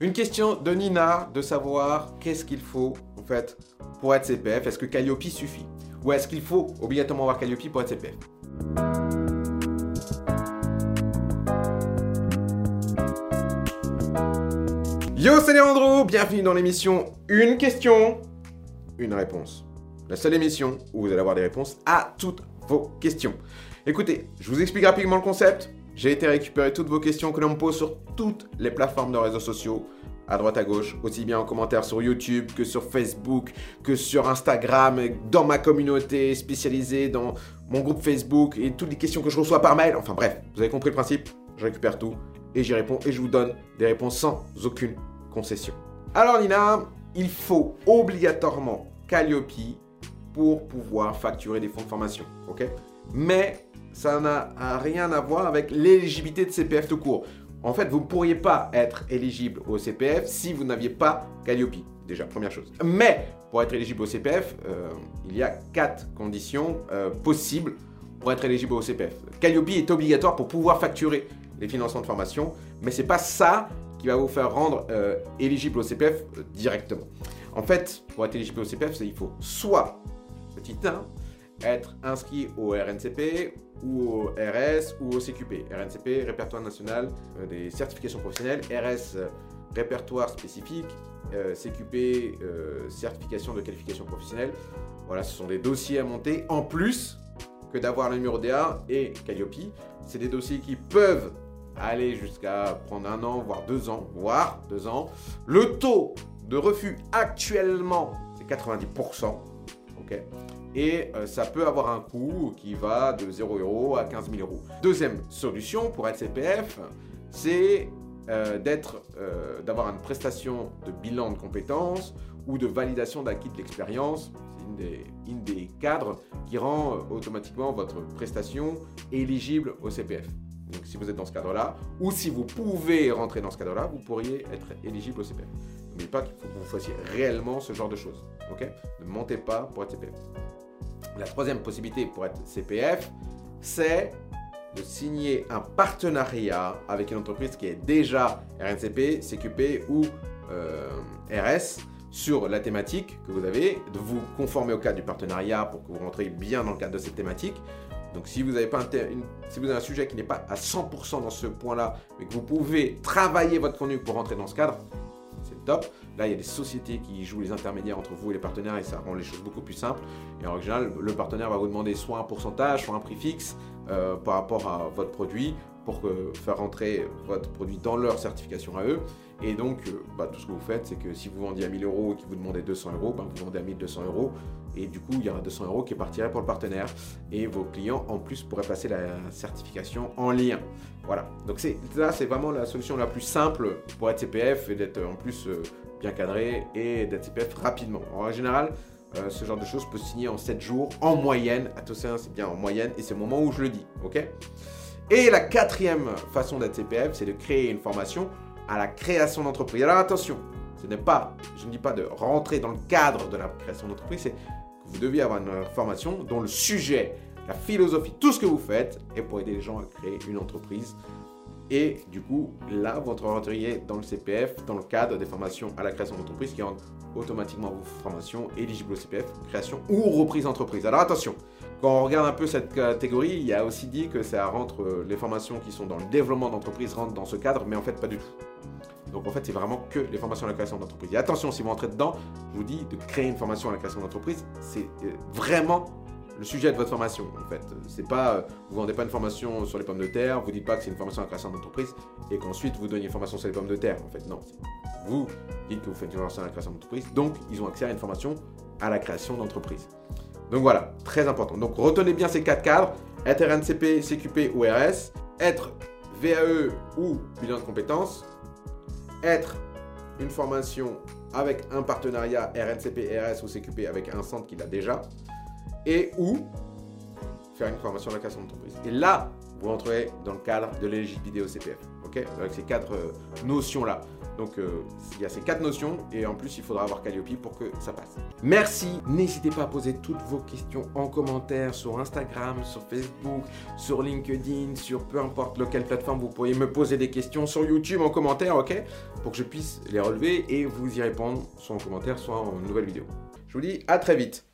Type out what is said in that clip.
Une question de Nina de savoir qu'est-ce qu'il faut en fait pour être CPF. Est-ce que Calliope suffit? Ou est-ce qu'il faut obligatoirement avoir Calliope pour être CPF Yo, c'est Léandro, bienvenue dans l'émission Une question, une réponse. La seule émission où vous allez avoir des réponses à toutes vos questions. Écoutez, je vous explique rapidement le concept. J'ai été récupérer toutes vos questions que l'on me pose sur toutes les plateformes de réseaux sociaux, à droite à gauche, aussi bien en commentaire sur YouTube que sur Facebook, que sur Instagram, dans ma communauté spécialisée, dans mon groupe Facebook et toutes les questions que je reçois par mail. Enfin bref, vous avez compris le principe. Je récupère tout et j'y réponds et je vous donne des réponses sans aucune concession. Alors Nina, il faut obligatoirement Calliope pour pouvoir facturer des fonds de formation, ok? Mais ça n'a rien à voir avec l'éligibilité de CPF tout court. En fait, vous ne pourriez pas être éligible au CPF si vous n'aviez pas Calliope. Déjà, première chose. Mais pour être éligible au CPF, euh, il y a quatre conditions euh, possibles pour être éligible au CPF. Calliope est obligatoire pour pouvoir facturer les financements de formation, mais ce n'est pas ça qui va vous faire rendre euh, éligible au CPF directement. En fait, pour être éligible au CPF, il faut soit, petit 1, être inscrit au RNCP ou au RS ou au CQP. RNCP, répertoire national euh, des certifications professionnelles, RS, euh, répertoire spécifique, euh, CQP, certification de qualification professionnelle. Voilà, ce sont des dossiers à monter en plus que d'avoir le numéro DA et Calliope. C'est des dossiers qui peuvent aller jusqu'à prendre un an, voire deux ans, voire deux ans. Le taux de refus actuellement, c'est 90%. ok et euh, ça peut avoir un coût qui va de 0 euros à 15 000 euros. Deuxième solution pour être CPF, c'est euh, euh, d'avoir une prestation de bilan de compétences ou de validation d'acquis de l'expérience. C'est une des, cadres qui rend automatiquement votre prestation éligible au CPF. Donc si vous êtes dans ce cadre-là, ou si vous pouvez rentrer dans ce cadre-là, vous pourriez être éligible au CPF. N'oubliez pas qu'il faut que vous fassiez réellement ce genre de choses. ok? Ne mentez pas pour être CPF. La troisième possibilité pour être CPF, c'est de signer un partenariat avec une entreprise qui est déjà RNCP, CQP ou euh, RS sur la thématique que vous avez, de vous conformer au cadre du partenariat pour que vous rentrez bien dans le cadre de cette thématique. Donc si vous avez, un sujet qui n'est pas à 100% dans ce point-là, mais que vous pouvez travailler votre contenu pour rentrer dans ce cadre, c'est top. Là, il y a des sociétés qui jouent les intermédiaires entre vous et les partenaires et ça rend les choses beaucoup plus simples. Et en général, le partenaire va vous demander soit un pourcentage, soit un prix fixe euh, par rapport à votre produit pour faire rentrer votre produit dans leur certification à eux. Et donc, euh, bah, tout ce que vous faites, c'est que si vous vendiez à 1000 euros et qu'ils vous demandaient 200 euros, bah, vous vendez à 1200 euros. Et du coup, il y aura 200 euros qui partiraient pour le partenaire. Et vos clients, en plus, pourraient passer la certification en lien. Voilà. Donc, là, c'est vraiment la solution la plus simple pour être CPF et d'être en plus euh, bien cadré et d'être CPF rapidement. En général, euh, ce genre de choses peut se signer en 7 jours en moyenne. Attention, c'est bien en moyenne et c'est le moment où je le dis. ok? Et la quatrième façon d'être CPF, c'est de créer une formation à la création d'entreprise. Alors attention, ce n'est pas, je ne dis pas de rentrer dans le cadre de la création d'entreprise, c'est que vous deviez avoir une formation dont le sujet, la philosophie, tout ce que vous faites est pour aider les gens à créer une entreprise et du coup, là, vous rentreriez dans le CPF dans le cadre des formations à la création d'entreprise qui rendent automatiquement vos formations éligibles au CPF, création ou reprise d'entreprise. Alors attention, quand on regarde un peu cette catégorie, il y a aussi dit que ça rentre, euh, les formations qui sont dans le développement d'entreprise rentrent dans ce cadre, mais en fait pas du tout. Donc en fait, c'est vraiment que les formations à la création d'entreprise. Et attention, si vous rentrez dedans, je vous dis de créer une formation à la création d'entreprise, c'est euh, vraiment le sujet de votre formation en fait. C'est pas, euh, vous vendez pas une formation sur les pommes de terre, vous dites pas que c'est une formation à la création d'entreprise et qu'ensuite vous donnez une formation sur les pommes de terre. En fait, non. Vous dites que vous faites une formation à la création d'entreprise, donc ils ont accès à une formation à la création d'entreprise. Donc voilà, très important. Donc retenez bien ces quatre cadres être RNCP, CQP ou RS, être VAE ou bilan de compétences, être une formation avec un partenariat RNCP, RS ou CQP avec un centre qui l'a déjà, et ou faire une formation à la création d'entreprise. Et là, vous entrez dans le cadre de l'éligibilité au CPF. ok? Avec ces quatre euh, notions-là. Donc euh, il y a ces quatre notions et en plus il faudra avoir Calliope pour que ça passe. Merci, n'hésitez pas à poser toutes vos questions en commentaire sur Instagram, sur Facebook, sur LinkedIn, sur peu importe lequel plateforme vous pourriez me poser des questions sur YouTube en commentaire, ok? Pour que je puisse les relever et vous y répondre soit en commentaire, soit en nouvelle vidéo. Je vous dis à très vite.